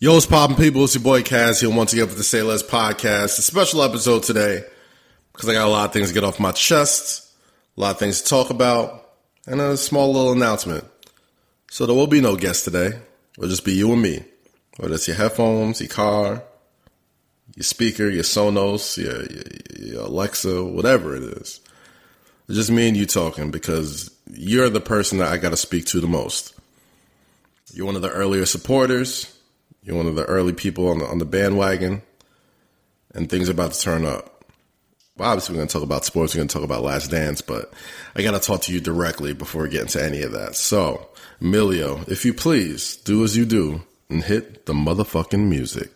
Yo, what's poppin' people? It's your boy Kaz here once again for the Say Less podcast. A special episode today because I got a lot of things to get off my chest, a lot of things to talk about, and a small little announcement. So there will be no guest today. It'll just be you and me. Whether it's your headphones, your car, your speaker, your Sonos, your, your, your Alexa, whatever it is. It's just me and you talking because you're the person that I got to speak to the most. You're one of the earlier supporters you're one of the early people on the, on the bandwagon, and things are about to turn up. Well, obviously, we're going to talk about sports. We're going to talk about Last Dance, but I got to talk to you directly before we get into any of that. So, Emilio, if you please, do as you do and hit the motherfucking music.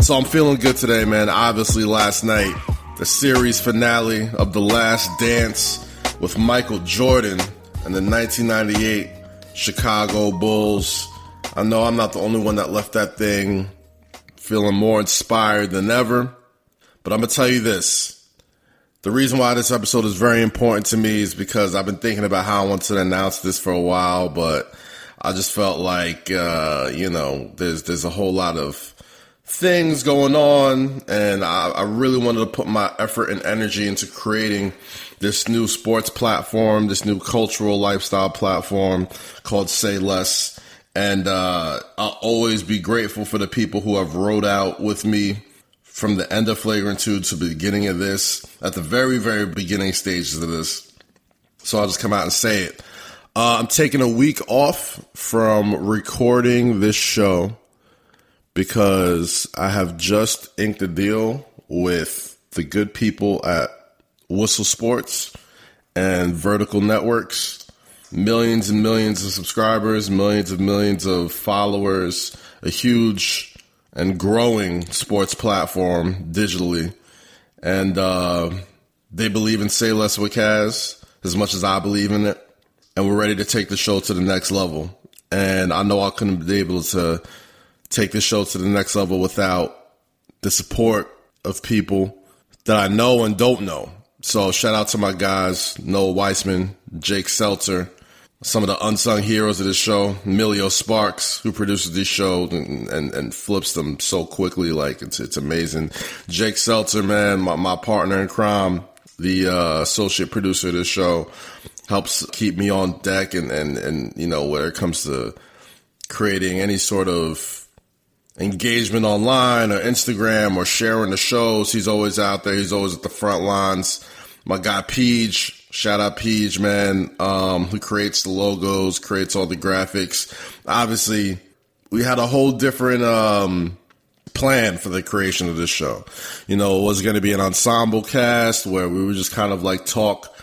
So I'm feeling good today, man. Obviously, last night, the series finale of The Last Dance with Michael Jordan and the 1998 Chicago Bulls. I know I'm not the only one that left that thing feeling more inspired than ever, but I'm going to tell you this. The reason why this episode is very important to me is because I've been thinking about how I want to announce this for a while, but I just felt like, uh, you know, there's, there's a whole lot of things going on, and I, I really wanted to put my effort and energy into creating this new sports platform, this new cultural lifestyle platform called Say Less. And uh, I'll always be grateful for the people who have rode out with me from the end of Flagrant 2 to the beginning of this, at the very, very beginning stages of this. So I'll just come out and say it. Uh, I'm taking a week off from recording this show because I have just inked a deal with the good people at Whistle Sports and Vertical Networks. Millions and millions of subscribers, millions of millions of followers, a huge and growing sports platform digitally. And uh, they believe in Say Less with Kaz as much as I believe in it. And we're ready to take the show to the next level. And I know I couldn't be able to take the show to the next level without the support of people that I know and don't know. So shout out to my guys, Noah Weissman, Jake Seltzer, some of the unsung heroes of this show, Emilio Sparks, who produces this show and, and, and, flips them so quickly. Like it's, it's amazing. Jake Seltzer, man, my, my partner in crime, the uh, associate producer of this show, helps keep me on deck and, and, and, you know, where it comes to creating any sort of engagement online or Instagram or sharing the shows. He's always out there. He's always at the front lines. My guy Peach, shout out Peach, man, um, who creates the logos, creates all the graphics. Obviously, we had a whole different, um, plan for the creation of this show. You know, it was going to be an ensemble cast where we would just kind of like talk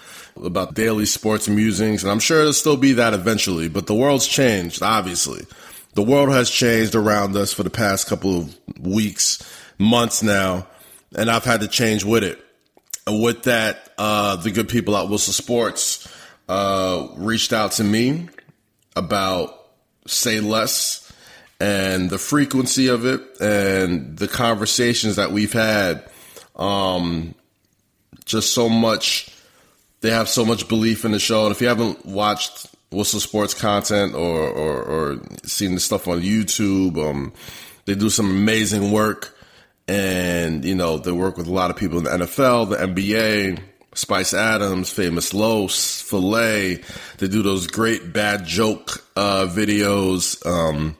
about daily sports musings. And I'm sure it'll still be that eventually, but the world's changed, obviously the world has changed around us for the past couple of weeks, months now, and I've had to change with it. With that, uh, the good people at Whistle Sports uh, reached out to me about Say Less and the frequency of it and the conversations that we've had. Um, just so much, they have so much belief in the show. And if you haven't watched Whistle Sports content or, or, or seen the stuff on YouTube. Um, they do some amazing work and, you know, they work with a lot of people in the NFL, the NBA, Spice Adams, Famous Los, Filet. They do those great bad joke, uh, videos. Um,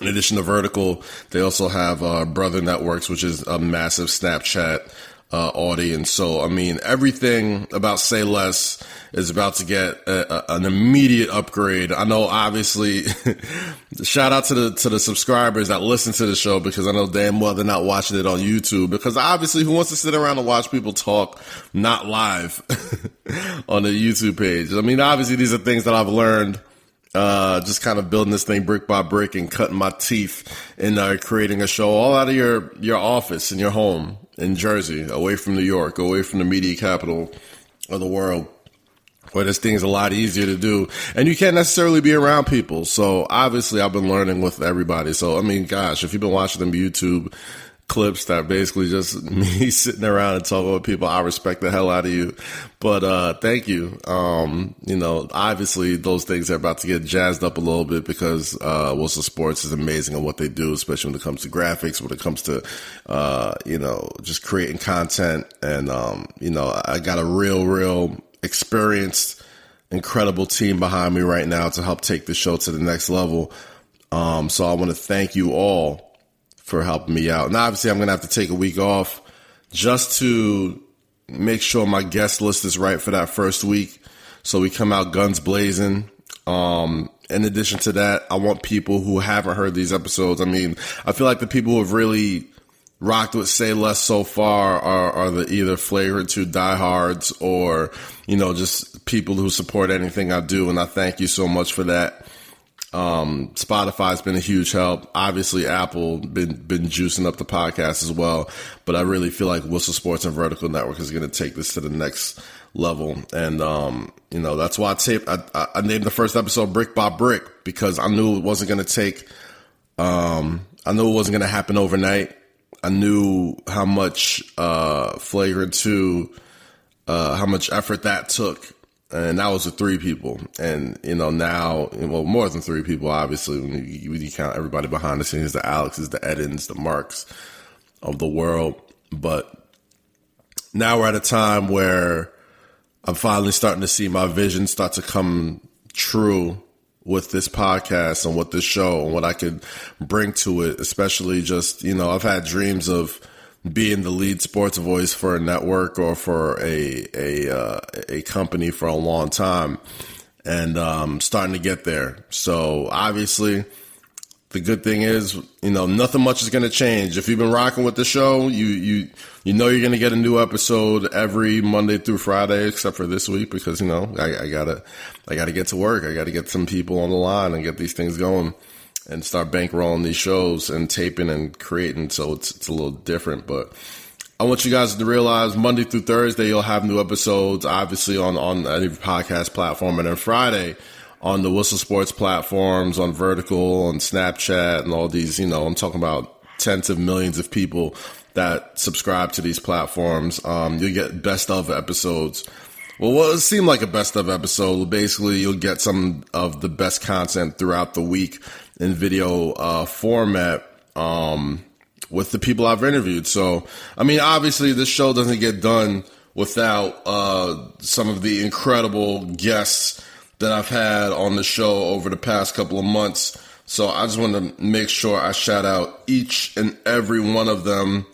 in addition to Vertical, they also have, uh, Brother Networks, which is a massive Snapchat, uh, audience. So, I mean, everything about Say Less is about to get a, a, an immediate upgrade. I know, obviously, shout out to the to the subscribers that listen to the show because I know damn well they're not watching it on YouTube. Because obviously, who wants to sit around and watch people talk not live on the YouTube page? I mean, obviously, these are things that I've learned. Uh, just kind of building this thing brick by brick and cutting my teeth in uh, creating a show all out of your your office in your home in Jersey, away from New York, away from the media capital of the world where this thing's a lot easier to do. And you can't necessarily be around people. So obviously I've been learning with everybody. So I mean, gosh, if you've been watching them YouTube, clips that basically just me sitting around and talking with people. I respect the hell out of you. But uh thank you. Um, you know, obviously those things are about to get jazzed up a little bit because uh Whistle Sports is amazing on what they do, especially when it comes to graphics, when it comes to uh, you know, just creating content and um, you know, I got a real, real experienced, incredible team behind me right now to help take the show to the next level. Um, so I want to thank you all for helping me out. And obviously, I'm going to have to take a week off just to make sure my guest list is right for that first week. So we come out guns blazing. Um, in addition to that, I want people who haven't heard these episodes. I mean, I feel like the people who have really rocked with Say Less so far are, are the either flagrant two diehards or, you know, just people who support anything I do. And I thank you so much for that. Um, Spotify's been a huge help. Obviously, Apple been been juicing up the podcast as well. But I really feel like Whistle Sports and Vertical Network is going to take this to the next level. And um, you know that's why I, taped, I, I named the first episode "Brick by Brick" because I knew it wasn't going to take. Um, I knew it wasn't going to happen overnight. I knew how much uh, Flagrant Two, uh, how much effort that took and that was with three people. And you know now, well, more than three people, obviously, when you, when you count everybody behind the scenes, the Alexes, the Edens, the Marks of the world. But now we're at a time where I'm finally starting to see my vision start to come true with this podcast and with this show and what I could bring to it, especially just, you know, I've had dreams of being the lead sports voice for a network or for a a uh, a company for a long time, and um, starting to get there. So obviously, the good thing is, you know, nothing much is going to change. If you've been rocking with the show, you you you know you're going to get a new episode every Monday through Friday, except for this week because you know I, I gotta I gotta get to work. I gotta get some people on the line and get these things going and start bankrolling these shows and taping and creating. So it's it's a little different, but I want you guys to realize Monday through Thursday you'll have new episodes, obviously on on any podcast platform, and then Friday on the Whistle Sports platforms, on Vertical, on Snapchat, and all these. You know, I'm talking about tens of millions of people that subscribe to these platforms. Um, you get best of episodes. Well, what it seemed like a best of episode. Basically, you'll get some of the best content throughout the week in video uh, format um, with the people I've interviewed. So, I mean, obviously, this show doesn't get done without uh, some of the incredible guests that I've had on the show over the past couple of months. So, I just want to make sure I shout out each and every one of them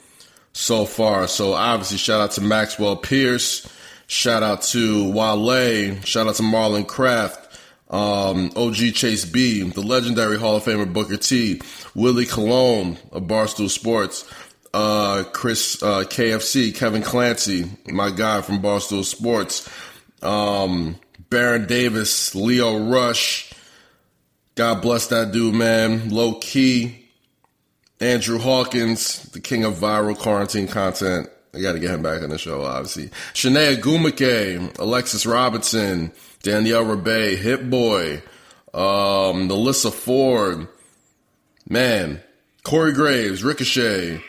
so far. So, obviously, shout out to Maxwell Pierce. Shout out to Wale. Shout out to Marlon Craft um, OG Chase B, the legendary Hall of Famer Booker T, Willie Colon of Barstool Sports, uh, Chris uh, KFC, Kevin Clancy, my guy from Barstool Sports, um, Baron Davis, Leo Rush. God bless that dude, man. Low key. Andrew Hawkins, the king of viral quarantine content. I got to get him back on the show, obviously. Shanae Gumake, Alexis Robinson, Danielle Rebay, Hit Boy, um, Melissa Ford, man, Corey Graves, Ricochet,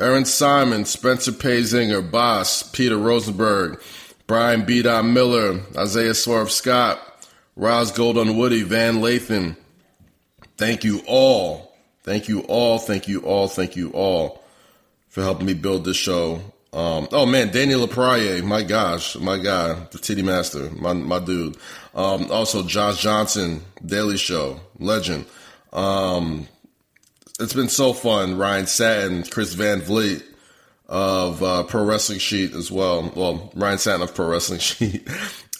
Aaron Simon, Spencer Pazinger, Boss, Peter Rosenberg, Brian B. Miller, Isaiah Swerve Scott, Roz Gold-Onwude, Van Lathan. Thank you all. Thank you all. Thank you all. Thank you all for helping me build this show. Um, oh man, Daniel LaPraye, my gosh, my guy, the titty master, my my dude. Um, also Josh Johnson, Daily Show, legend. Um, it's been so fun. Ryan Satin, Chris Van Vliet of uh, Pro Wrestling Sheet as well. Well, Ryan Satin of Pro Wrestling Sheet.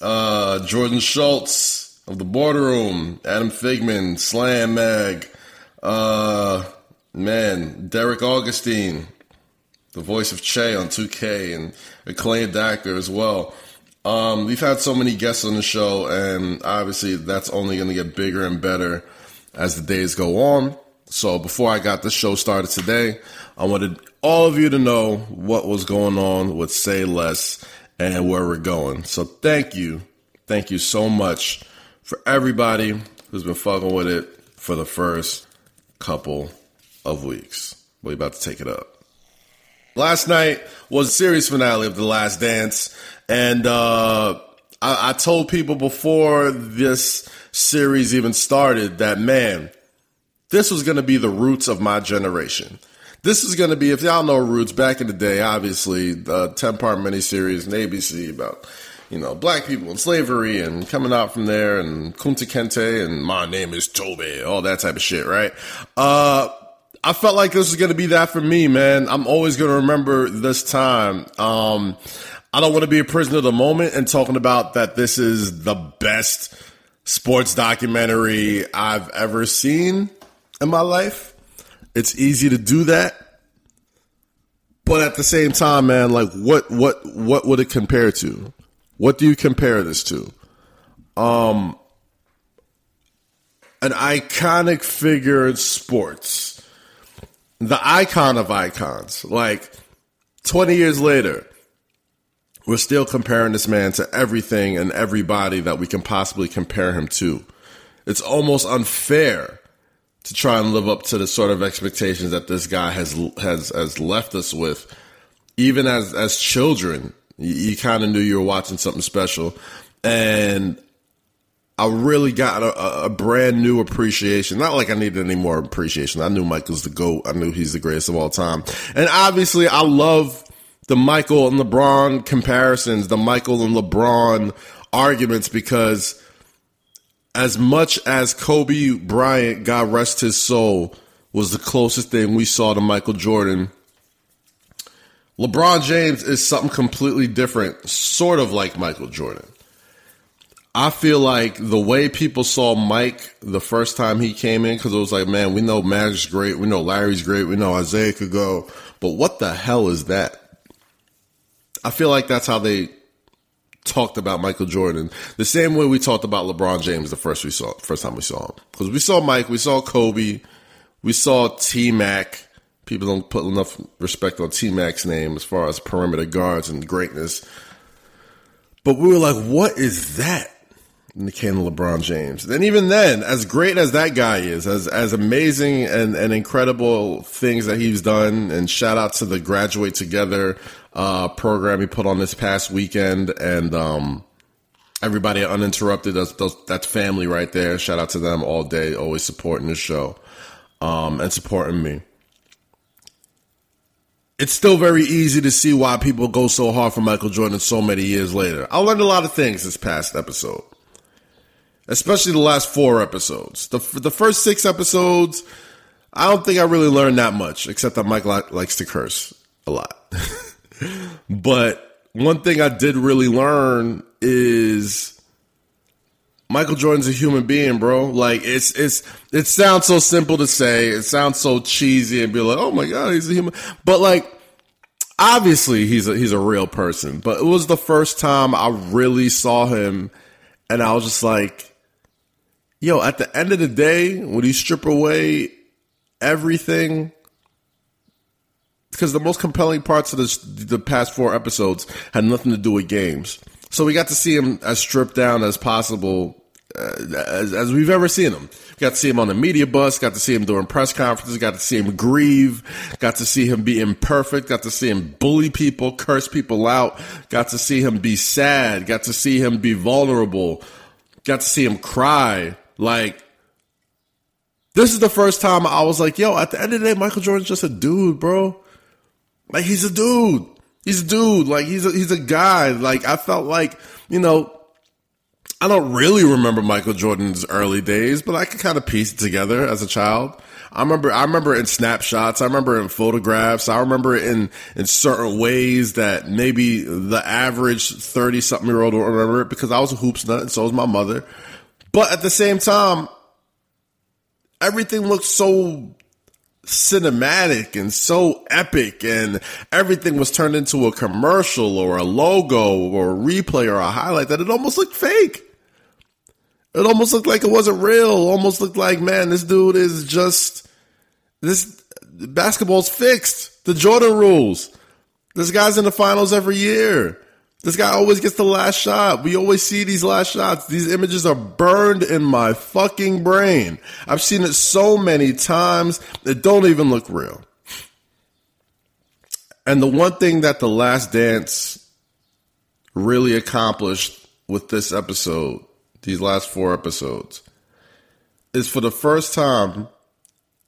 Uh, Jordan Schultz of the Boardroom, Adam Figman, Slam Mag, uh, man, Derek Augustine, the voice of Che on 2K, and acclaimed actor as well. Um, we've had so many guests on the show, and obviously that's only going to get bigger and better as the days go on. So before I got the show started today, I wanted all of you to know what was going on with Say Less and where we're going. So thank you. Thank you so much for everybody who's been fucking with it for the first couple of weeks. We're about to take it up. Last night was a series finale of The Last Dance, and uh, I, I told people before this series even started that man, this was going to be the roots of my generation. This is going to be, if y'all know Roots, back in the day, obviously, the 10 part miniseries in ABC about, you know, black people and slavery and coming out from there and Kunta Kinte and my name is Toby, all that type of shit, right? Uh, I felt like this was going to be that for me, man. I'm always going to remember this time. Um, I don't want to be a prisoner of the moment and talking about that this is the best sports documentary I've ever seen in my life. It's easy to do that. But at the same time, man, like what what what would it compare to? What do you compare this to? Um an iconic figure in sports. The icon of icons. Like 20 years later, we're still comparing this man to everything and everybody that we can possibly compare him to. It's almost unfair to try and live up to the sort of expectations that this guy has has has left us with. Even as as children, you, you kind of knew you were watching something special, and I really got a, a, brand new appreciation. Not like I needed any more appreciation. I knew Michael's the GOAT. I knew he's the greatest of all time. And obviously, I love the Michael and LeBron comparisons, the Michael and LeBron arguments because as much as Kobe Bryant, God rest his soul, was the closest thing we saw to Michael Jordan, LeBron James is something completely different, sort of like Michael Jordan. I feel like the way people saw Mike the first time he came in, because it was like, man, we know Magic's great, we know Larry's great, we know Isiah could go, but what the hell is that? I feel like that's how they talked about Michael Jordan the same way we talked about LeBron James the first we saw first time we saw him because we saw Mike, we saw Kobe, we saw T Mac. People don't put enough respect on T Mac's name as far as perimeter guards and greatness. But we were like, what is that? Can LeBron James. And even then, as great as that guy is, as as amazing and, and incredible things that he's done, and shout out to the Graduate Together uh, program he put on this past weekend, and um, everybody uninterrupted. That's, that's family right there. Shout out to them all day, always supporting the show um, and supporting me. It's still very easy to see why people go so hard for Michael Jordan so many years later. I learned a lot of things this past episode, especially the last four episodes. The the first six episodes, I don't think I really learned that much, except that Mike likes to curse a lot. but one thing I did really learn is Michael Jordan's a human being, bro. Like it's it's it sounds so simple to say. It sounds so cheesy and be like, "Oh my god, he's a human." But like obviously he's a he's a real person. But it was the first time I really saw him and I was just like, "Yo, at the end of the day, when you strip away everything because the most compelling parts of this, the past four episodes had nothing to do with games. So we got to see him as stripped down as possible uh, as, as, we've ever seen him. Got to see him on the media bus, got to see him during press conferences, got to see him grieve, got to see him be imperfect, got to see him bully people, curse people out, got to see him be sad, got to see him be vulnerable, got to see him cry. Like, this is the first time I was like, yo, at the end of the day, Michael Jordan's just a dude, bro. Like he's a dude. He's a dude. Like he's a, he's a guy. Like I felt like, you know, I don't really remember Michael Jordan's early days, but I could kind of piece it together as a child. I remember, I remember in snapshots. I remember in photographs. I remember in, in certain ways that maybe the average 30 something year old will remember it because I was a hoops nut and so was my mother. But at the same time, everything looked so cinematic and so epic and everything was turned into a commercial or a logo or a replay or a highlight that it almost looked fake. It almost looked like it wasn't real. Almost looked like, man, this dude is just this basketball's fixed. The Jordan rules. This guy's in the finals every year. This guy always gets the last shot. We always see these last shots. These images are burned in my fucking brain. I've seen it so many times. It don't even look real. And the one thing that The Last Dance really accomplished with this episode, these last four episodes, is for the first time,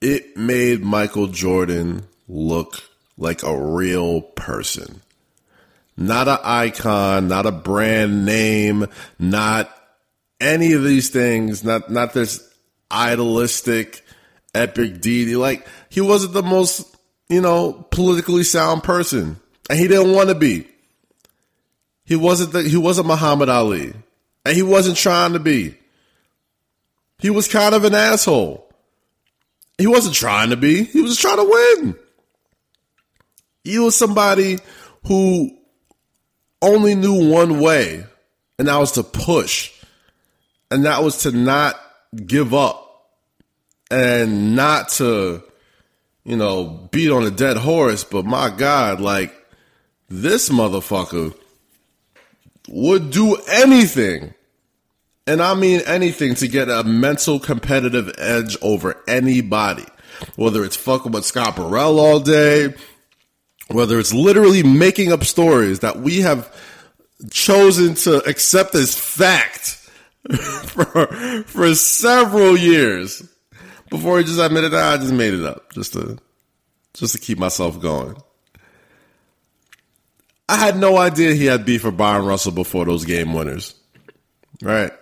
it made Michael Jordan look like a real person. Not an icon, not a brand name, not any of these things, not not this idolistic epic deity. Like he wasn't the most, you know, politically sound person. And he didn't want to be. He wasn't the, he wasn't Muhammad Ali. And he wasn't trying to be. He was kind of an asshole. He wasn't trying to be. He was trying to win. He was somebody who only knew one way, and that was to push. And that was to not give up and not to, you know, beat on a dead horse. But my God, like this motherfucker would do anything. And I mean anything to get a mental competitive edge over anybody. Whether it's fucking with Scott Burrell all day, whether it's literally making up stories that we have chosen to accept as fact for, for several years before he just admitted that I just made it up just to just to keep myself going. I had no idea he had beef for Bryon Russell before those game winners. Right.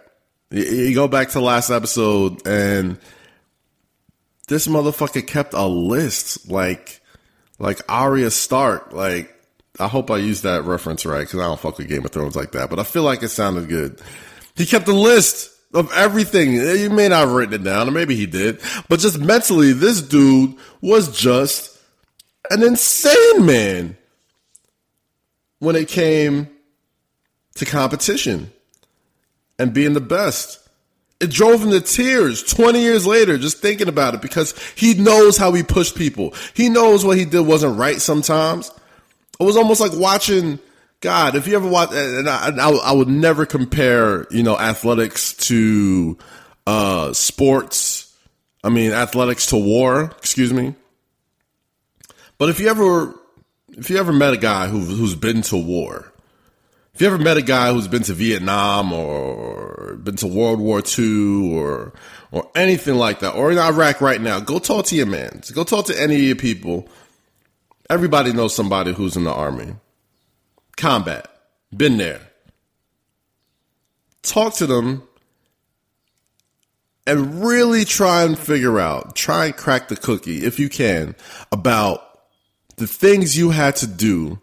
You go back to last episode and this motherfucker kept a list like like Arya Stark. Like I hope I used that reference right because I don't fuck with Game of Thrones like that, but I feel like it sounded good. He kept a list of everything. You may not have written it down, or maybe he did, but just mentally, this dude was just an insane man when it came to competition and being the best. It drove him to tears 20 years later just thinking about it because he knows how he pushed people. He knows what he did wasn't right sometimes. It was almost like watching God. If you ever watch, and I, I, would never compare, you know, athletics to uh, sports. I mean, athletics to war. Excuse me. But if you ever, if you ever met a guy who, who's been to war, if you ever met a guy who's been to Vietnam or been to World War II or or anything like that, or in Iraq right now, go talk to your man. Go talk to any of your people. Everybody knows somebody who's in the army. Combat. Been there. Talk to them and really try and figure out, try and crack the cookie if you can about the things you had to do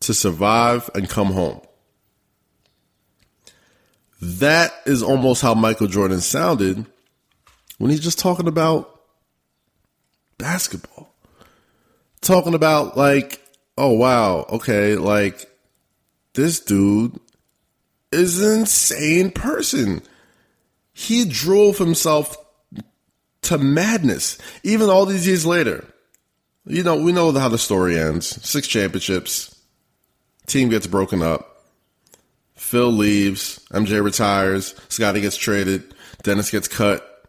to survive and come home. That is almost how Michael Jordan sounded when he's just talking about basketball. Talking about, like, oh, wow, okay, like, this dude is an insane person. He drove himself to madness, even all these years later. You know, we know how the story ends six championships, team gets broken up. Phil leaves. MJ retires. Scottie gets traded. Dennis gets cut.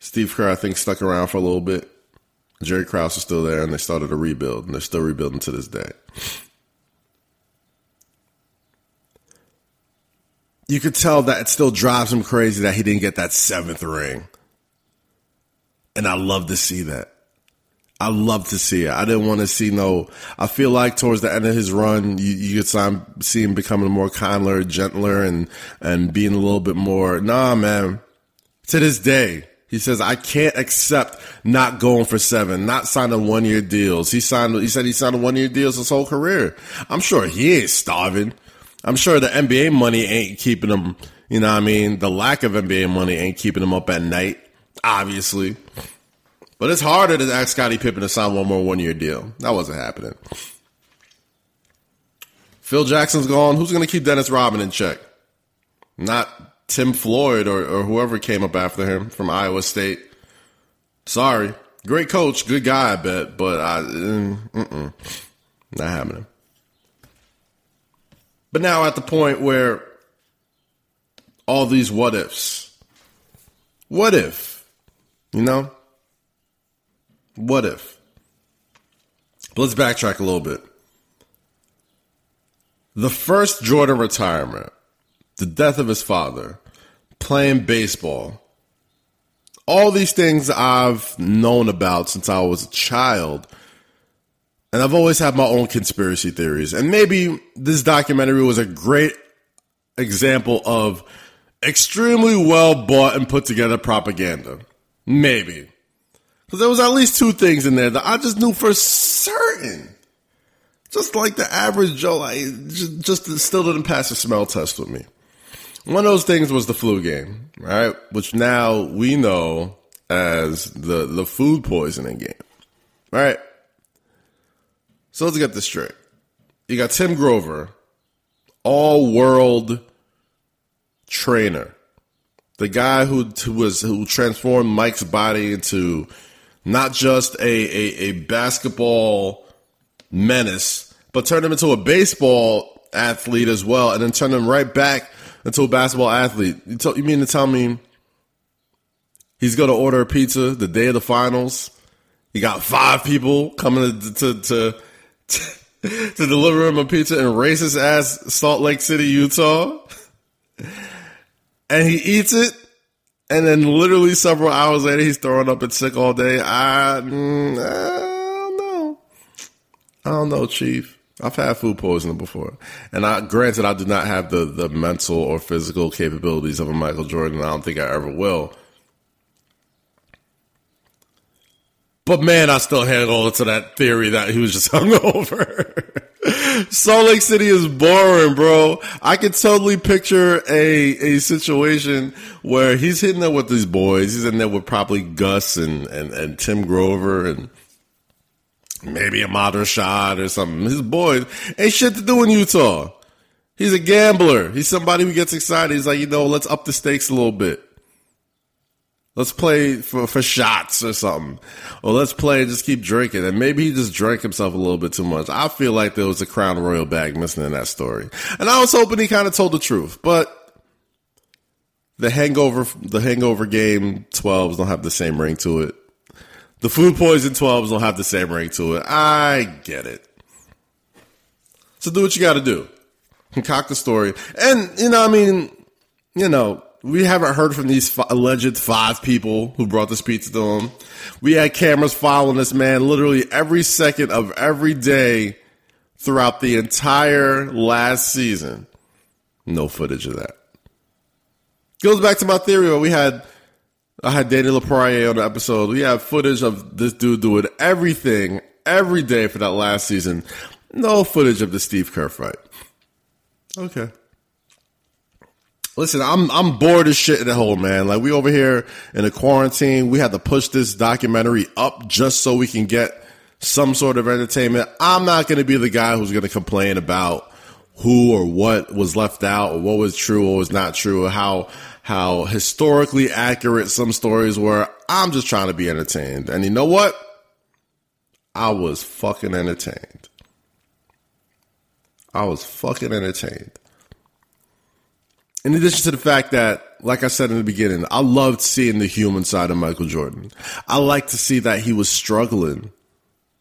Steve Kerr, I think, stuck around for a little bit. Jerry Krause is still there, and they started a rebuild, and they're still rebuilding to this day. You could tell that it still drives him crazy that he didn't get that seventh ring. And I love to see that. I love to see it. I didn't want to see no. I feel like towards the end of his run, you, you could see him becoming more kindler, gentler, and and being a little bit more. Nah, man. To this day, he says I can't accept not going for seven, not signing one year deals. He signed. He said he signed a one year deals his whole career. I'm sure he ain't starving. I'm sure the NBA money ain't keeping him. You know, what I mean, the lack of NBA money ain't keeping him up at night. Obviously. But it's harder to ask Scottie Pippen to sign one more one year deal. That wasn't happening. Phil Jackson's gone. Who's going to keep Dennis Rodman in check? Not Tim Floyd or, or whoever came up after him from Iowa State. Sorry. Great coach, good guy, I bet, but I, mm, not happening. But now at the point where all these what ifs. What if? You know? What if? But let's backtrack a little bit. The first Jordan retirement, the death of his father, playing baseball, all these things I've known about since I was a child. And I've always had my own conspiracy theories. And maybe this documentary was a great example of extremely well bought and put together propaganda. Maybe. Because there was at least two things in there that I just knew for certain. Just like the average Joe, like, just, just still didn't pass the smell test with me. One of those things was the flu game, right? Which now we know as the, the food poisoning game, right? So let's get this straight. You got Tim Grover, all world trainer, the guy who, who was who transformed Mike's body into not just a, a, a basketball menace, but turn him into a baseball athlete as well, and then turn him right back into a basketball athlete. You, t- you mean to tell me he's going to order a pizza the day of the finals? He got five people coming to to to, to, to deliver him a pizza in racist ass Salt Lake City, Utah, and he eats it. And then literally several hours later, he's throwing up and sick all day. I, mm, I don't know. I don't know, Chief. I've had food poisoning before, and I granted I do not have the the mental or physical capabilities of a Michael Jordan. I don't think I ever will. But man, I still hang on to that theory that he was just hungover. Salt Lake City is boring, bro. I could totally picture a a situation where he's hitting up with these boys. He's in there with probably Gus and, and, and Tim Grover and maybe a modern shot or something. His boys ain't shit to do in Utah. He's a gambler. He's somebody who gets excited. He's like, you know, let's up the stakes a little bit. Let's play for, for shots or something. Or let's play and just keep drinking. And maybe he just drank himself a little bit too much. I feel like there was a Crown Royal bag missing in that story. And I was hoping he kind of told the truth. But the hangover, the hangover game 12s don't have the same ring to it. The food poison 12s don't have the same ring to it. I get it. So do what you got to do. Concoct the story. And, you know, I mean, you know, we haven't heard from these f- alleged five people who brought this pizza to him. We had cameras following this man literally every second of every day throughout the entire last season. No footage of that. Goes back to my theory where we had I had Danny LaPriere on the episode. We have footage of this dude doing everything every day for that last season. No footage of the Steve Kerr fight. Okay. Listen, I'm I'm bored as shit at home, man. Like we over here in a quarantine, we had to push this documentary up just so we can get some sort of entertainment. I'm not going to be the guy who's going to complain about who or what was left out or what was true or was not true or how how historically accurate some stories were. I'm just trying to be entertained. And you know what? I was fucking entertained. I was fucking entertained. In addition to the fact that, like I said in the beginning, I loved seeing the human side of Michael Jordan. I like to see that he was struggling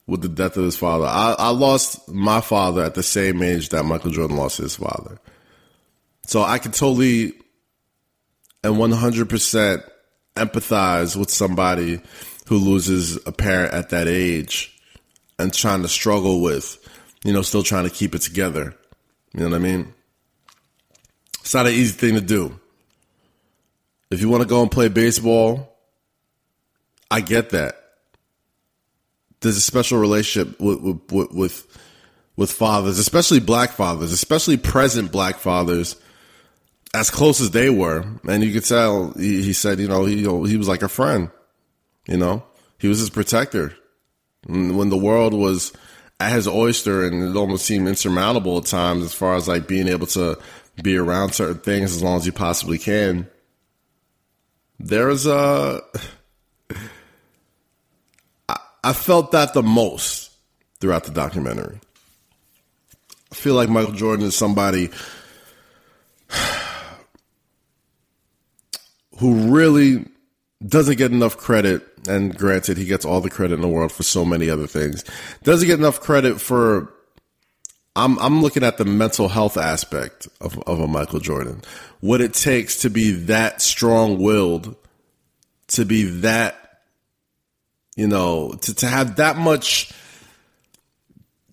with the death of his father. I, I lost my father at the same age that Michael Jordan lost his father. So I can totally and 100% empathize with somebody who loses a parent at that age and trying to struggle with, you know, still trying to keep it together. You know what I mean? It's not an easy thing to do. If you want to go and play baseball, I get that. There's a special relationship with, with, with, with fathers, especially black fathers, especially present black fathers as close as they were, and you could tell he, he said, you know, he he was like a friend. You know, he was his protector. When the world was at his oyster, and it almost seemed insurmountable at times, as far as like being able to be around certain things as long as you possibly can. There's a. I, I felt that the most throughout the documentary. I feel like Michael Jordan is somebody who really doesn't get enough credit And granted, he gets all the credit in the world for so many other things. Doesn't get enough credit for. I'm I'm looking at the mental health aspect of, of a Michael Jordan. What it takes to be that strong willed, to be that, you know, to, to have that much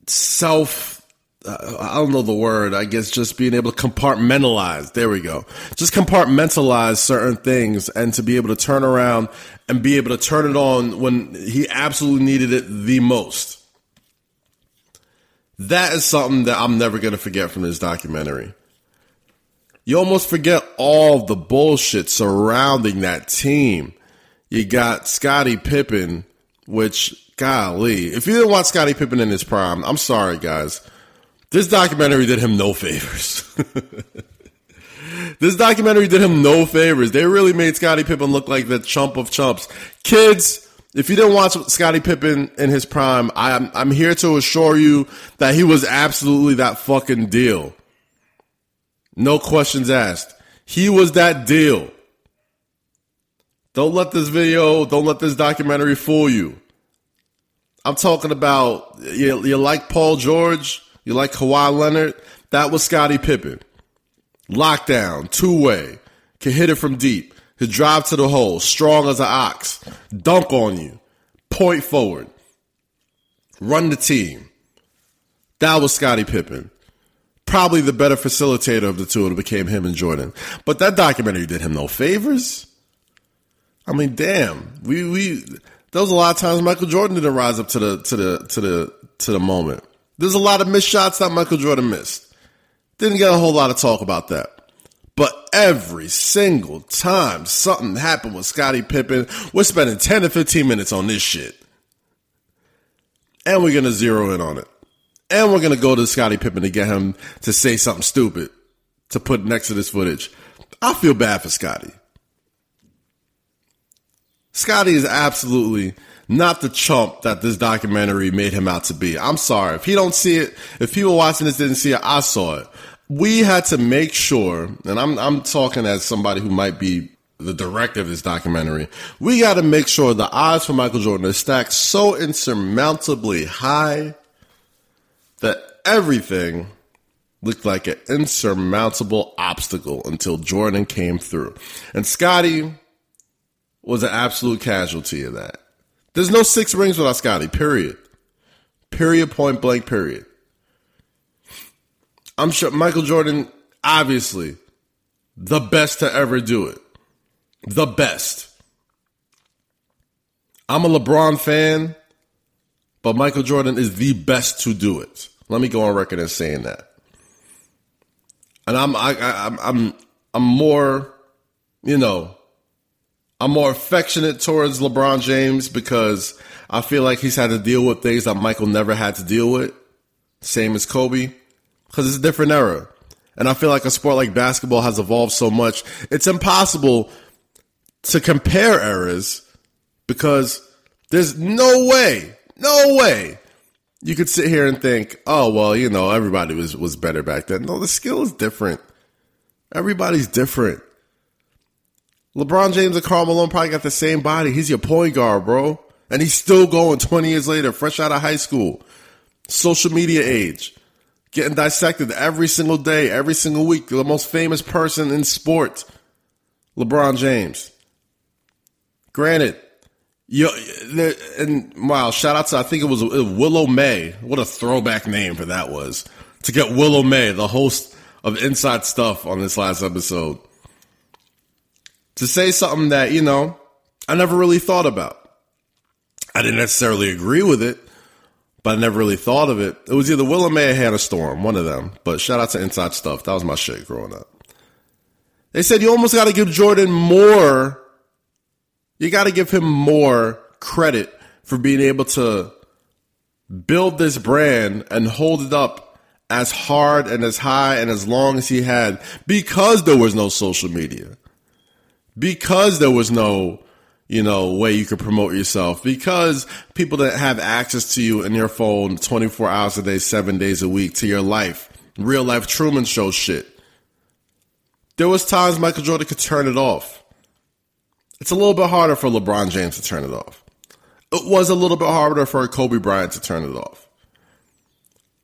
self uh, I don't know the word. I guess just being able to compartmentalize. There we go. Just compartmentalize certain things and to be able to turn around and be able to turn it on when he absolutely needed it the most. That is something that I'm never going to forget from this documentary. You almost forget all the bullshit surrounding that team. You got Scottie Pippen, which, golly, if you didn't watch Scottie Pippen in his prime, I'm sorry, guys this documentary did him no favors. this documentary did him no favors. They really made Scottie Pippen look like the chump of chumps. Kids, if you didn't watch Scottie Pippen in his prime, I'm, I'm here to assure you that he was absolutely that fucking deal. No questions asked. He was that deal. Don't let this video, don't let this documentary fool you. I'm talking about you, you like Paul George, you like Kawhi Leonard? That was Scottie Pippen. Lockdown, two way, can hit it from deep, could drive to the hole, strong as an ox, dunk on you, point forward, run the team. That was Scottie Pippen. Probably the better facilitator of the two, it became him and Jordan. But that documentary did him no favors. I mean, damn, we we there was a lot of times Michael Jordan didn't rise up to the to the to the to the moment. There's a lot of missed shots that Michael Jordan missed. Didn't get a whole lot of talk about that. But every single time something happened with Scottie Pippen, we're spending 10 to 15 minutes on this shit. And we're going to zero in on it. And we're going to go to Scottie Pippen to get him to say something stupid to put next to this footage. I feel bad for Scottie. Scottie is absolutely not the chump that this documentary made him out to be. I'm sorry. If he don't see it, if people watching this didn't see it, I saw it. We had to make sure, and I'm, I'm talking as somebody who might be the director of this documentary. We got to make sure the odds for Michael Jordan are stacked so insurmountably high that everything looked like an insurmountable obstacle until Jordan came through. And Scottie was an absolute casualty of that. There's no six rings without Scottie, period. Period, point blank, period. I'm sure Michael Jordan, obviously, the best to ever do it. The best. I'm a LeBron fan, but Michael Jordan is the best to do it. Let me go on record as saying that. And I'm I, I, I'm I'm I'm more, you know, I'm more affectionate towards LeBron James because I feel like he's had to deal with things that Michael never had to deal with. Same as Kobe. Because it's a different era. And I feel like a sport like basketball has evolved so much. It's impossible to compare eras because there's no way, no way you could sit here and think, oh, well, you know, everybody was, was better back then. No, the skill is different. Everybody's different. LeBron James and Karl Malone probably got the same body. He's your point guard, bro. And he's still going 20 years later, fresh out of high school. Social media age. Getting dissected every single day, every single week. The most famous person in sport, LeBron James. Granted, you, and wow, shout out to, I think it was Willow Bay. What a throwback name for that was. To get Willow Bay, the host of Inside Stuff on this last episode to say something that, you know, I never really thought about. I didn't necessarily agree with it, but I never really thought of it. It was either Will or May or Hannah Storm, one of them. But shout out to Inside Stuff. That was my shit growing up. They said you almost got to give Jordan more. You got to give him more credit for being able to build this brand and hold it up as hard and as high and as long as he had because there was no social media because there was no you know way you could promote yourself because people that have access to you in your phone 24 hours a day 7 days a week to your life real life truman show shit there was times michael jordan could turn it off It's a little bit harder for LeBron James to turn it off. It was a little bit harder for Kobe Bryant to turn it off.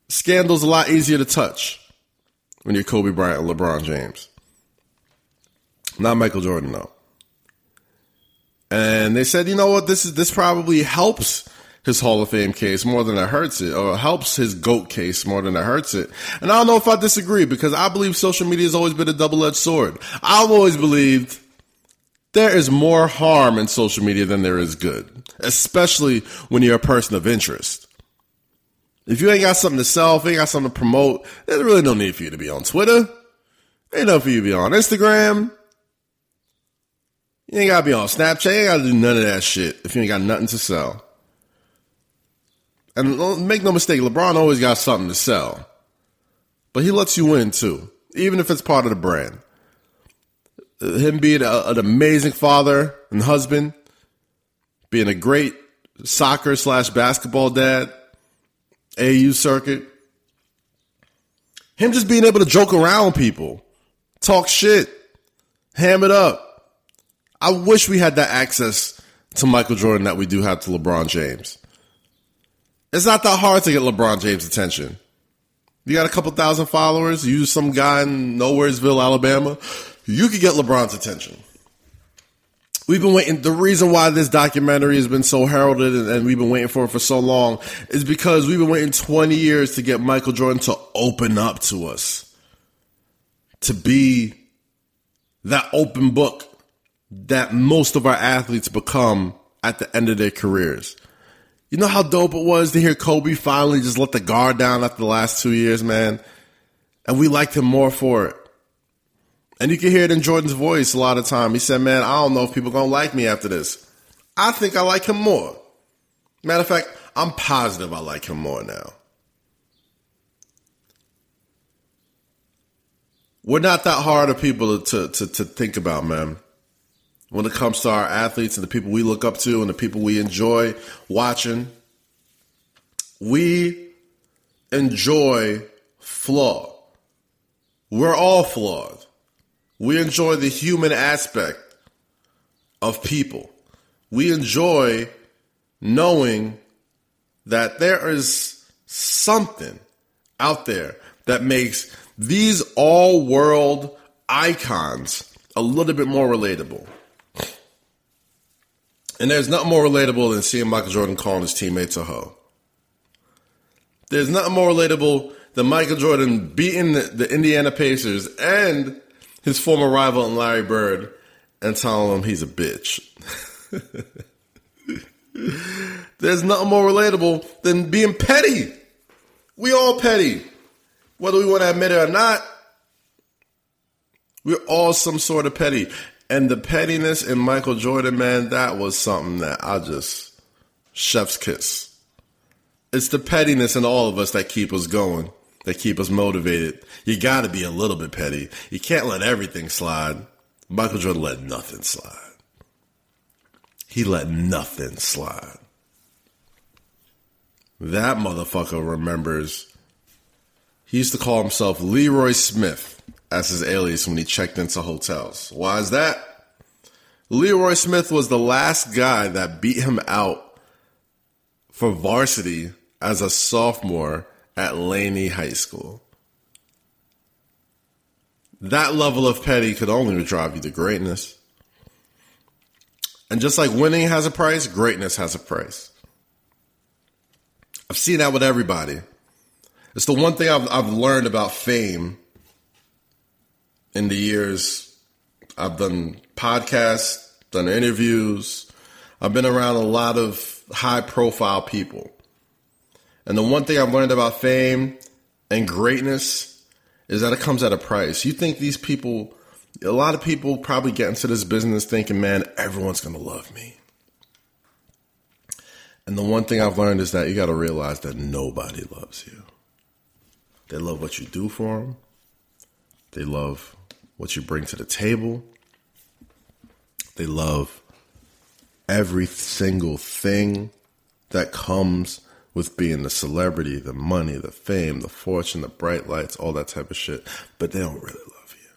Scandal's a lot easier to touch when you're Kobe Bryant and LeBron James. Not Michael Jordan, though. And they said, you know what, this is this probably helps his Hall of Fame case more than it hurts it, or helps his GOAT case more than it hurts it. And I don't know if I disagree because I believe social media has always been a double edged sword. I've always believed there is more harm in social media than there is good, especially when you're a person of interest. If you ain't got something to sell, if you ain't got something to promote, there's really no need for you to be on Twitter. Ain't no for you to be on Instagram. You ain't gotta be on Snapchat. You ain't gotta do none of that shit if you ain't got nothing to sell. And make no mistake, LeBron always got something to sell. But he lets you win too, even if it's part of the brand. Him being a, an amazing father and husband, being a great soccer slash basketball dad, AAU circuit. Him just being able to joke around people, talk shit, ham it up. I wish we had that access to Michael Jordan that we do have to LeBron James. It's not that hard to get LeBron James' attention. You got a couple thousand followers, you some guy in Nowheresville, Alabama, you could get LeBron's attention. We've been waiting. The reason why this documentary has been so heralded and, and, we've been waiting for it for so long is because we've been waiting 20 years to get Michael Jordan to open up to us, to be that open book that most of our athletes become at the end of their careers. You know how dope it was to hear Kobe finally just let the guard down after the last two years, man? And we liked him more for it. And you can hear it in Jordan's voice a lot of time. He said, man, I don't know if people gonna like me after this. I think I like him more. Matter of fact, I'm positive I like him more now. We're not that hard of people to, to, to think about, man. When it comes to our athletes and the people we look up to and the people we enjoy watching, we enjoy flaw. We're all flawed. We enjoy the human aspect of people. We enjoy knowing that there is something out there that makes these all world icons a little bit more relatable. And there's nothing more relatable than seeing Michael Jordan calling his teammates a hoe. There's nothing more relatable than Michael Jordan beating the, the Indiana Pacers and his former rival in Larry Bird and telling him he's a bitch. There's nothing more relatable than being petty. We all petty. Whether we want to admit it or not, we're all some sort of petty. And the pettiness in Michael Jordan, man, that was something that I just chef's kiss. It's the pettiness in all of us that keep us going that keep us motivated. You got to be a little bit petty. You can't let everything slide. Michael Jordan let nothing slide. He let nothing slide. That motherfucker remembers. He used to call himself Leroy Smith as his alias when he checked into hotels. Why is that? Leroy Smith was the last guy that beat him out for varsity as a sophomore at Laney High School. That level of petty could only drive you to greatness. And just like winning has a price, greatness has a price. I've seen that with everybody. It's the one thing I've, I've learned about fame in the years I've done podcasts, done interviews. I've been around a lot of high profile people. And the one thing I've learned about fame and greatness is that it comes at a price. You think these people, a lot of people probably get into this business thinking, man, everyone's going to love me. And the one thing I've learned is that you got to realize that nobody loves you. They love what you do for them. They love what you bring to the table. They love every single thing that comes with being the celebrity, the money, the fame, the fortune, the bright lights, all that type of shit. But they don't really love you.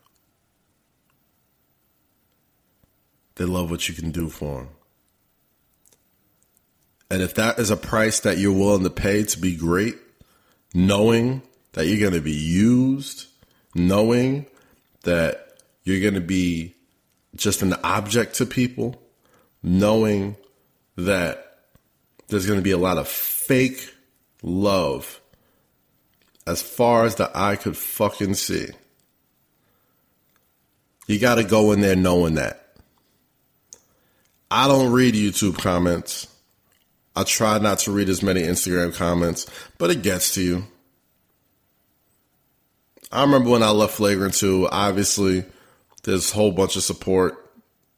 they love what you can do for them. And if that is a price that you're willing to pay to be great, knowing that you're going to be used, knowing that you're going to be just an object to people, knowing that there's going to be a lot of fake love as far as the eye could fucking see. You got to go in there knowing that. I don't read YouTube comments. I try not to read as many Instagram comments, but it gets to you. I remember when I left Flagrant 2, obviously, there's a whole bunch of support.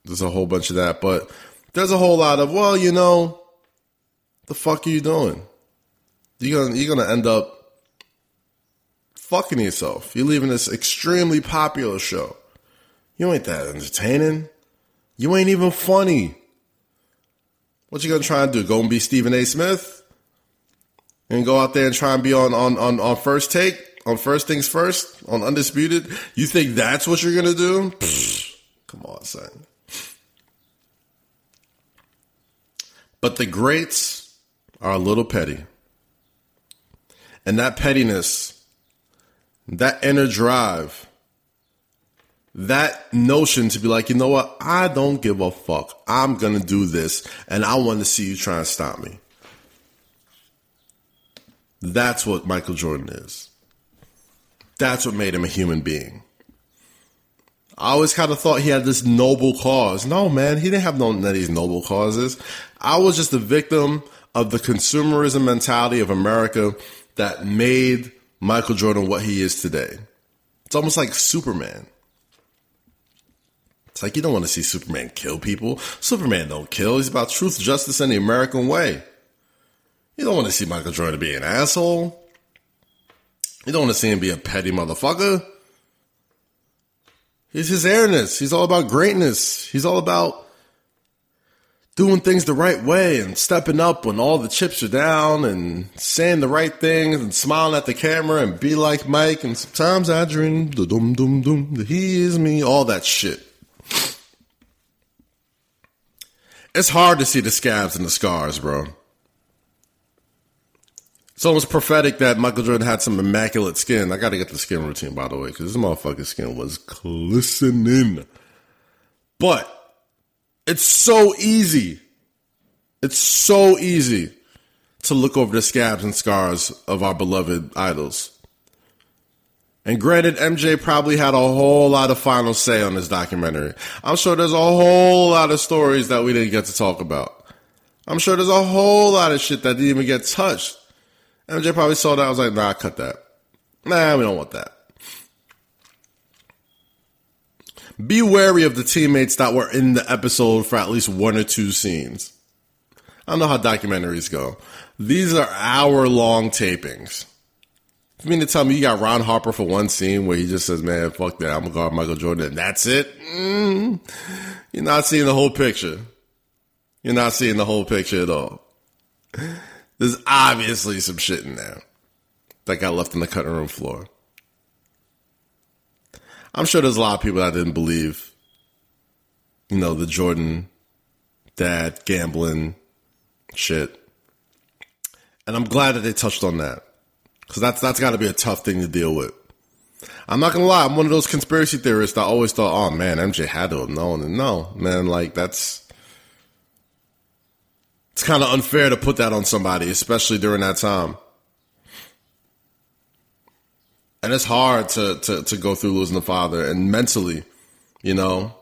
There's a whole bunch of that, but there's a whole lot of, well, you know, the fuck are you doing? You're gonna you're gonna end up fucking yourself. You're leaving this extremely popular show. You ain't that entertaining. You ain't even funny. What you gonna try and do? Go and be Stephen A. Smith? And go out there and try and be on on on, on first take? On first things first? On undisputed? You think that's what you're gonna do? Pfft, come on, son. But the greats are a little petty. And that pettiness, that inner drive, that notion to be like, you know what? I don't give a fuck. I'm going to do this and I want to see you try and stop me. That's what Michael Jordan is. That's what made him a human being. I always kind of thought he had this noble cause. No, man, he didn't have none of these noble causes. I was just a victim of the consumerism mentality of America that made Michael Jordan what he is today. It's almost like Superman. It's like you don't want to see Superman kill people. Superman don't kill. He's about truth, justice, and the American way. You don't want to see Michael Jordan be an asshole. You don't want to see him be a petty motherfucker. He's his airness. He's all about greatness. He's all about doing things the right way and stepping up when all the chips are down and saying the right things and smiling at the camera and be like Mike. And sometimes I dream, the dum dum dum, he is me, all that shit. It's hard to see the scabs and the scars, bro. It's almost prophetic that Michael Jordan had some immaculate skin. I got to get the skin routine, by the way, because this motherfucking skin was glistening. But it's so easy. It's so easy to look over the scabs and scars of our beloved idols. And granted, MJ probably had a whole lot of final say on this documentary. I'm sure there's a whole lot of stories that we didn't get to talk about. I'm sure there's a whole lot of shit that didn't even get touched MJ probably saw that. I was like, nah, cut that. Nah, we don't want that. Be wary of the teammates that were in the episode for at least one or two scenes. I don't know how documentaries go. These are hour long tapings. You mean to tell me you got Ron Harper for one scene where he just says, man, fuck that, I'm gonna guard Michael Jordan and that's it? Mm, you're not seeing the whole picture. You're not seeing the whole picture at all. There's obviously some shit in there that got left on the cutting room floor. I'm sure there's a lot of people that didn't believe, you know, the Jordan dad gambling shit. And I'm glad that they touched on that. Cause that's, that's gotta be a tough thing to deal with. I'm not gonna lie, I'm one of those conspiracy theorists that always thought, oh man, MJ had to have known. And no, man, like that's, it's kind of unfair to put that on somebody, especially during that time. And it's hard to, to, to go through losing a father and mentally, you know.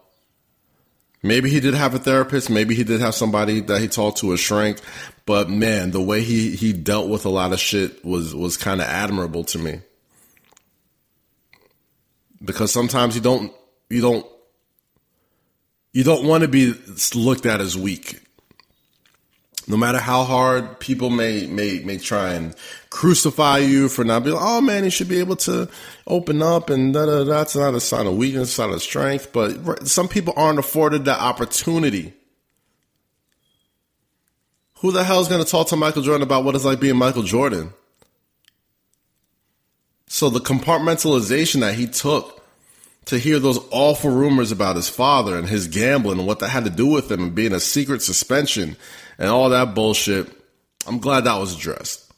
Maybe he did have a therapist, maybe he did have somebody that he talked to a shrink, but man, the way he, he dealt with a lot of shit was, was kind of admirable to me. Because sometimes you don't, you don't, you don't want to be looked at as weak no matter how hard people may may may try and crucify you for not being, oh man, he should be able to open up and da da. That's not a sign of weakness, it's not a strength. But some people aren't afforded that opportunity. Who the hell is going to talk to Michael Jordan about what it's like being Michael Jordan? So the compartmentalization that he took to hear those awful rumors about his father and his gambling and what that had to do with him and being a secret suspension and all that bullshit. I'm glad that was addressed.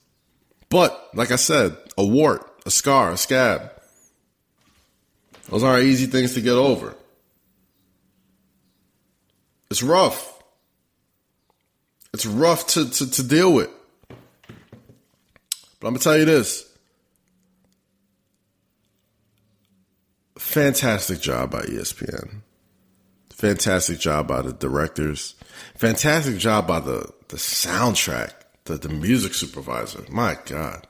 But, like I said, a wart, a scar, a scab. Those aren't easy things to get over. It's rough. It's rough to, to, to deal with. But I'm going to tell you this fantastic job by ESPN. Fantastic job by the directors. Fantastic job by the, the soundtrack, the, the music supervisor. My God.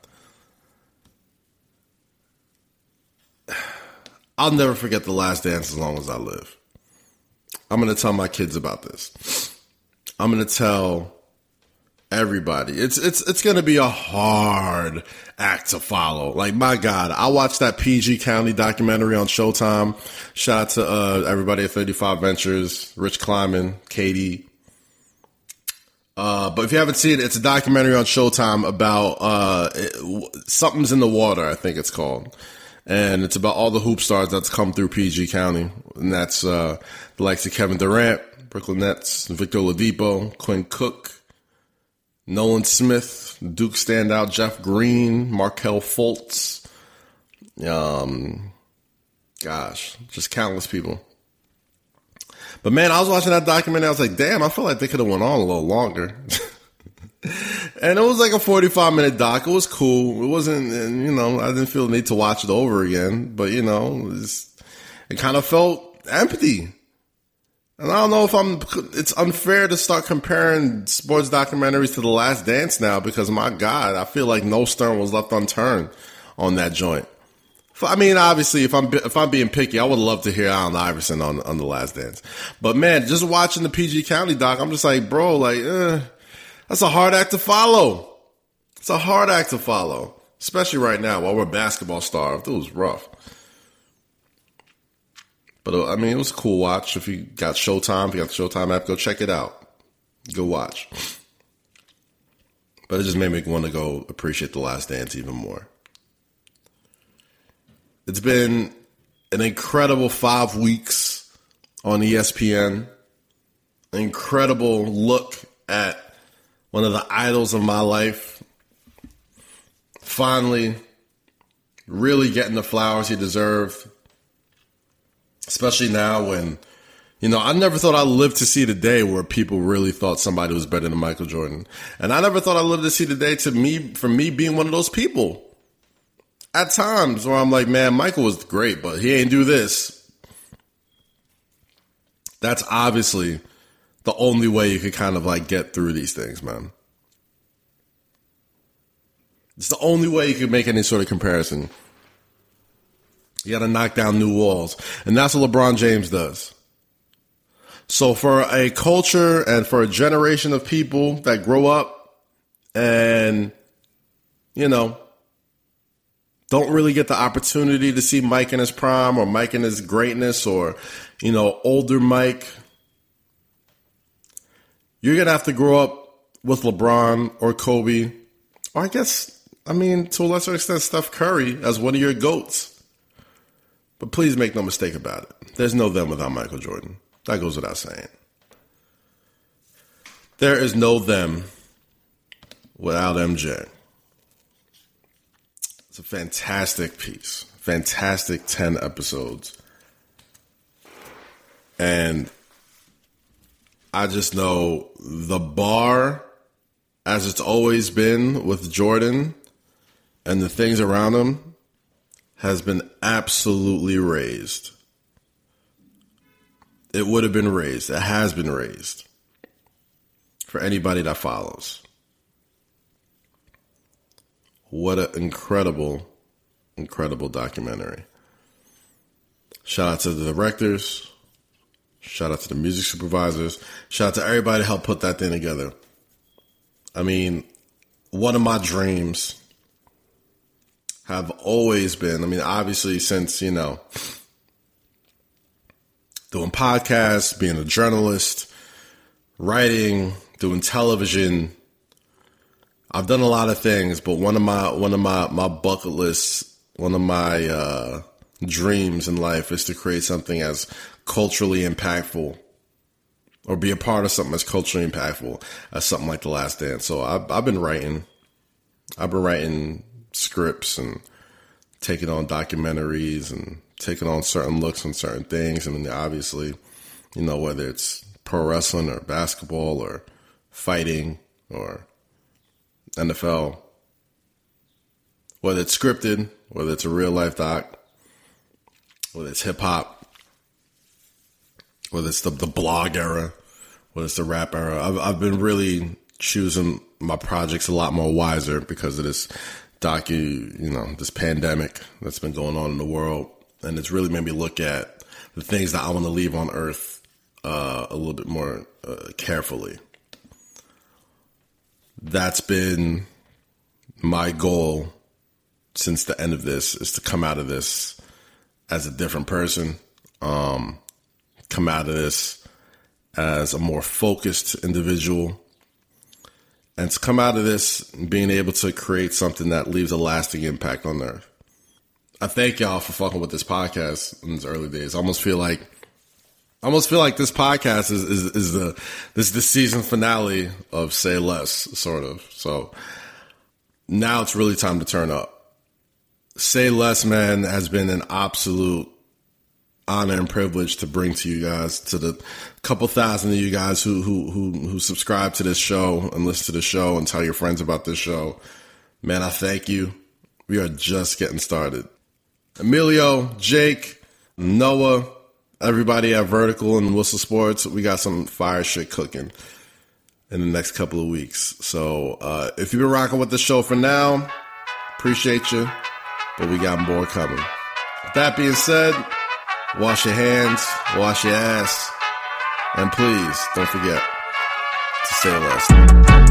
I'll never forget the last dance as long as I live. I'm going to tell my kids about this. I'm going to tell everybody. It's it's it's going to be a hard act to follow. Like my God, I watched that PG County documentary on Showtime. Shout out to uh, everybody at 35 Ventures, Rich Kleiman, Katie. Uh, but if you haven't seen it, it's a documentary on Showtime about uh, it, something's in the water. I think it's called. And it's about all the hoop stars that's come through PG County, and that's uh, the likes of Kevin Durant, Brooklyn Nets, Victor Oladipo, Quinn Cook, Nolan Smith, Duke standout Jeff Green, Markelle Fultz. Um, gosh, just countless people. But man, I was watching that documentary. I was like, damn, I feel like they could have went on a little longer. and it was like a 45 minute doc. It was cool. It wasn't, you know, I didn't feel the need to watch it over again, but you know, it, was, it kind of felt empty. And I don't know if I'm, it's unfair to start comparing sports documentaries to The Last Dance now because my God, I feel like no stone was left unturned on that joint. I mean, obviously, if I'm if I'm being picky, I would love to hear Allen Iverson on on the Last Dance. But man, just watching the PG County doc, I'm just like, bro, like, eh, that's a hard act to follow. It's a hard act to follow, especially right now while we're basketball stars. It was rough. But uh, I mean, it was a cool watch. If you got Showtime, if you got the Showtime app, go check it out. Go watch. But it just made me want to go appreciate The Last Dance even more. It's been an incredible five weeks on ESPN. An incredible look at one of the idols of my life. Finally, really getting the flowers he deserved especially now when you know, I never thought I'd live to see the day where people really thought somebody was better than Michael Jordan. And I never thought I'd live to see the day to me, for me being one of those people. At times where I'm like, man, Michael was great, but he ain't do this. That's obviously the only way you could kind of like get through these things, man. It's the only way you could make any sort of comparison. You got to knock down new walls. And that's what LeBron James does. So for a culture and for a generation of people that grow up and, you know, don't really get the opportunity to see Mike in his prime or Mike in his greatness or, you know, older Mike, you're going to have to grow up with LeBron or Kobe, or I guess, I mean, to a lesser extent, Steph Curry as one of your GOATs. But please make no mistake about it. There's no them without Michael Jordan. That goes without saying. There is no them without MJ. It's a fantastic piece. Fantastic 10 episodes. And I just know the bar, as it's always been with Jordan and the things around him, has been absolutely raised. It would have been raised. It has been raised for anybody that follows. What an incredible, incredible documentary. Shout out to the directors. Shout out to the music supervisors. Shout out to everybody that helped put that thing together. I mean, one of my dreams have always been. I mean, obviously, since, you know, doing podcasts, being a journalist, writing, doing television. I've done a lot of things, but one of my one of my my bucket lists, one of my uh, dreams in life is to create something as culturally impactful or be a part of something as culturally impactful as something like The Last Dance. So I've, I've been writing, I've been writing scripts and taking on documentaries and taking on certain looks on certain things. I mean, obviously, you know, whether it's pro wrestling or basketball or fighting or NFL, whether it's scripted, whether it's a real life doc, whether it's hip hop, whether it's the, the blog era, whether it's the rap era. I've, I've been really choosing my projects a lot more wiser because of this docu, you know, this pandemic that's been going on in the world. And it's really made me look at the things that I want to leave on earth uh, a little bit more uh, carefully. That's been my goal since the end of this is to come out of this as a different person. Um, come out of this as a more focused individual and to come out of this being able to create something that leaves a lasting impact on earth. I thank y'all for fucking with this podcast in its early days. I almost feel like I almost feel like this podcast is, is, is the this is the season finale of Say Less, sort of. So now it's really time to turn up. Say Less, man, has been an absolute honor and privilege to bring to you guys, to the couple thousand of you guys who who who who subscribe to this show and listen to the show and tell your friends about this show. Man, I thank you. We are just getting started. Emilio, Jake, Noah, everybody at Vertical and Whistle Sports, we got some fire shit cooking in the next couple of weeks. So uh, if you've been rocking with the show for now, appreciate you, but we got more coming. With that being said, wash your hands, wash your ass, and please don't forget to say less.